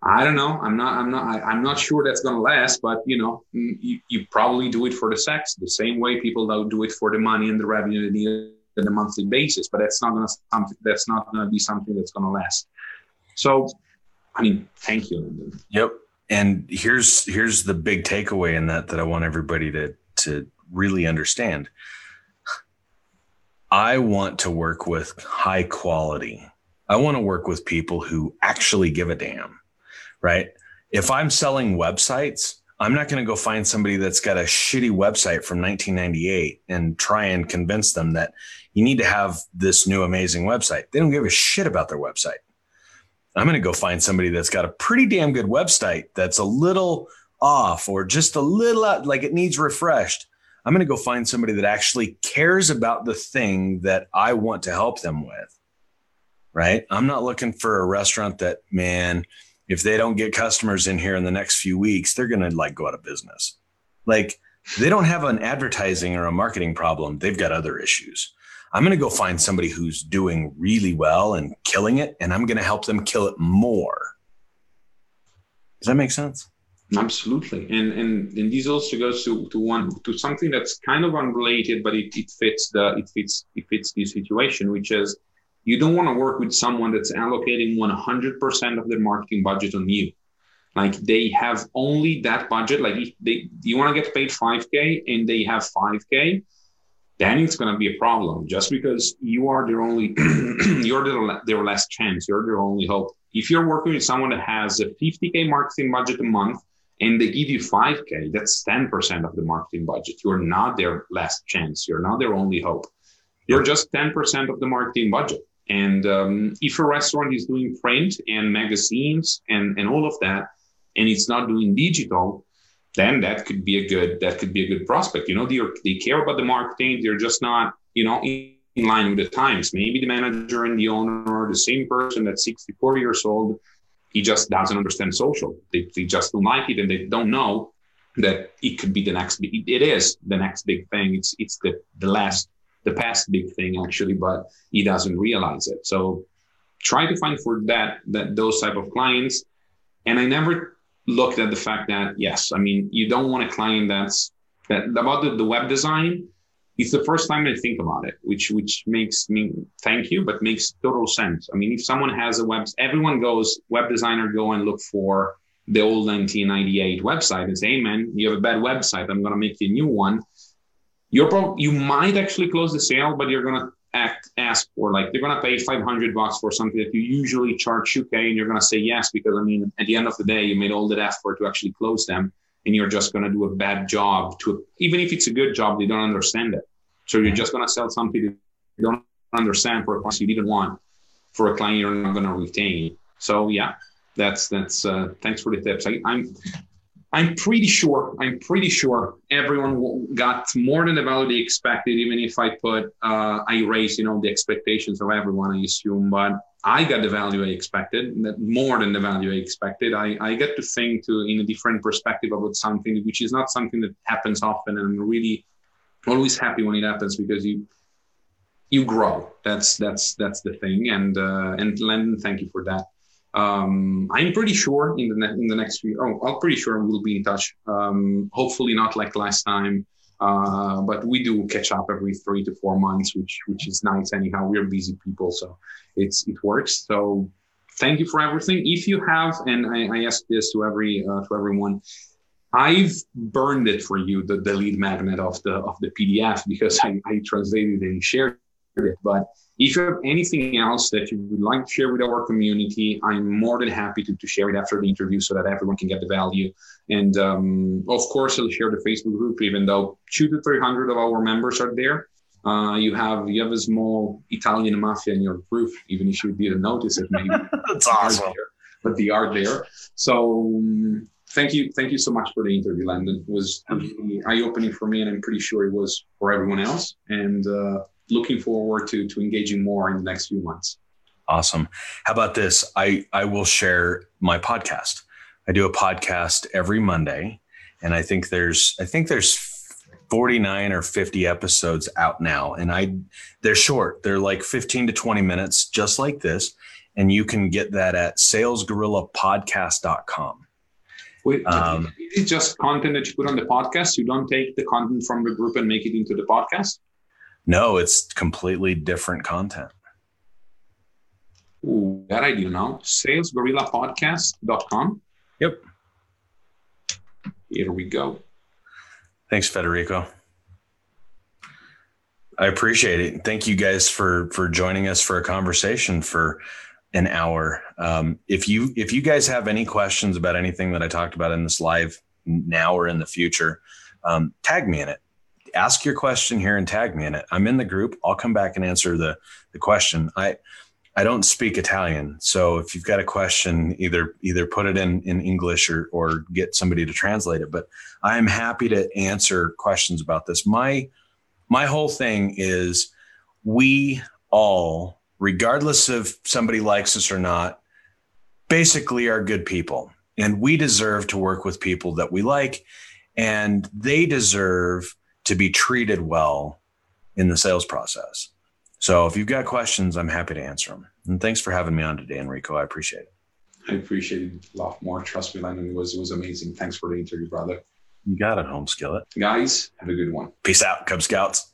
I don't know. I'm not. I'm not. I, am not sure that's going to last. But you know, you, you, probably do it for the sex, the same way people don't do it for the money and the revenue on a monthly basis. But that's not going to. That's not going to be something that's going to last. So, I mean, thank you. Yep. And here's here's the big takeaway in that that I want everybody to to really understand. I want to work with high quality. I want to work with people who actually give a damn right? If I'm selling websites, I'm not going to go find somebody that's got a shitty website from 1998 and try and convince them that you need to have this new amazing website. They don't give a shit about their website. I'm going to go find somebody that's got a pretty damn good website that's a little off or just a little like it needs refreshed. I'm going to go find somebody that actually cares about the thing that I want to help them with. Right? I'm not looking for a restaurant that, man, if they don't get customers in here in the next few weeks, they're going to like go out of business. Like they don't have an advertising or a marketing problem. They've got other issues. I'm going to go find somebody who's doing really well and killing it, and I'm going to help them kill it more. Does that make sense? Absolutely, and and and this also goes to to one to something that's kind of unrelated, but it, it fits the it fits it fits the situation, which is you don't want to work with someone that's allocating 100% of their marketing budget on you. Like they have only that budget. Like if they you want to get paid 5k and they have 5k, then it's going to be a problem. Just because you are their only you're their, their last chance. You're their only hope. If you're working with someone that has a 50k marketing budget a month and they give you 5k that's 10% of the marketing budget you're not their last chance you're not their only hope you're just 10% of the marketing budget and um, if a restaurant is doing print and magazines and, and all of that and it's not doing digital then that could be a good that could be a good prospect you know they, they care about the marketing they're just not you know in, in line with the times maybe the manager and the owner are the same person that's 64 years old he just doesn't understand social. They, they just don't like it and they don't know that it could be the next it is the next big thing. It's, it's the, the last, the past big thing actually, but he doesn't realize it. So try to find for that, that those type of clients. And I never looked at the fact that, yes, I mean, you don't want a client that's that about the, the web design it's the first time I think about it, which which makes me thank you, but makes total sense. I mean, if someone has a web, everyone goes web designer go and look for the old 1998 website and say, "Hey, man, you have a bad website. I'm going to make you a new one." You're pro- you might actually close the sale, but you're to act ask for like they're to pay 500 bucks for something that you usually charge 2k, and you're to say yes because I mean, at the end of the day, you made all that effort to actually close them and you're just to do a bad job to even if it's a good job they don't understand it. So you're just to sell something you don't understand for a price you didn't want for a client you're not to retain. So yeah that's that's uh, thanks for the tips. I, i'm i'm pretty sure i'm pretty sure everyone got more than the value they expected even if i put uh, i raised you know the expectations of everyone i assume but I got the value I expected, more than the value I expected. I, I get to think to in a different perspective about something which is not something that happens often. And I'm really always happy when it happens because you you grow. That's that's that's the thing. And uh, and Landon, thank you for that. Um, I'm pretty sure in the ne- in the next few. Oh, I'm pretty sure we'll be in touch. Um, hopefully not like last time. Uh, but we do catch up every three to four months, which which is nice. Anyhow, we're busy people, so it's it works. So thank you for everything. If you have, and I, I ask this to every uh, to everyone, I've burned it for you the, the lead magnet of the of the PDF because I, I translated and shared it. But if you have anything else that you would like to share with our community, I'm more than happy to, to share it after the interview so that everyone can get the value. And um, of course, I'll share the Facebook group, even though two to 300 of our members are there. Uh, you have you have a small Italian mafia in your group, even if you didn't notice it. Maybe that's awesome. There, but they are there. So um, thank you, thank you so much for the interview, Landon. It was eye opening for me, and I'm pretty sure it was for everyone else. And uh, looking forward to to engaging more in the next few months. Awesome. How about this? I I will share my podcast. I do a podcast every Monday, and I think there's I think there's 49 or 50 episodes out now and I they're short. They're like 15 to 20 minutes just like this and you can get that at salesgorillapodcast.com. Wait, um, it's just content that you put on the podcast. You don't take the content from the group and make it into the podcast. No, it's completely different content. Ooh, that I do know. Salesgorillapodcast.com. Yep. Here we go. Thanks, Federico. I appreciate it. Thank you guys for for joining us for a conversation for an hour. Um, if you if you guys have any questions about anything that I talked about in this live now or in the future, um, tag me in it. Ask your question here and tag me in it. I'm in the group. I'll come back and answer the the question. I I don't speak Italian, so if you've got a question, either either put it in in English or or get somebody to translate it. But I am happy to answer questions about this. My my whole thing is we all regardless of somebody likes us or not, basically are good people. And we deserve to work with people that we like, and they deserve to be treated well in the sales process. So if you've got questions, I'm happy to answer them. And thanks for having me on today, Enrico. I appreciate it. I appreciate it a lot more. Trust me, Landon. It was, it was amazing. Thanks for the interview, brother. You got it, home skillet. Guys, have a good one. Peace out, Cub Scouts.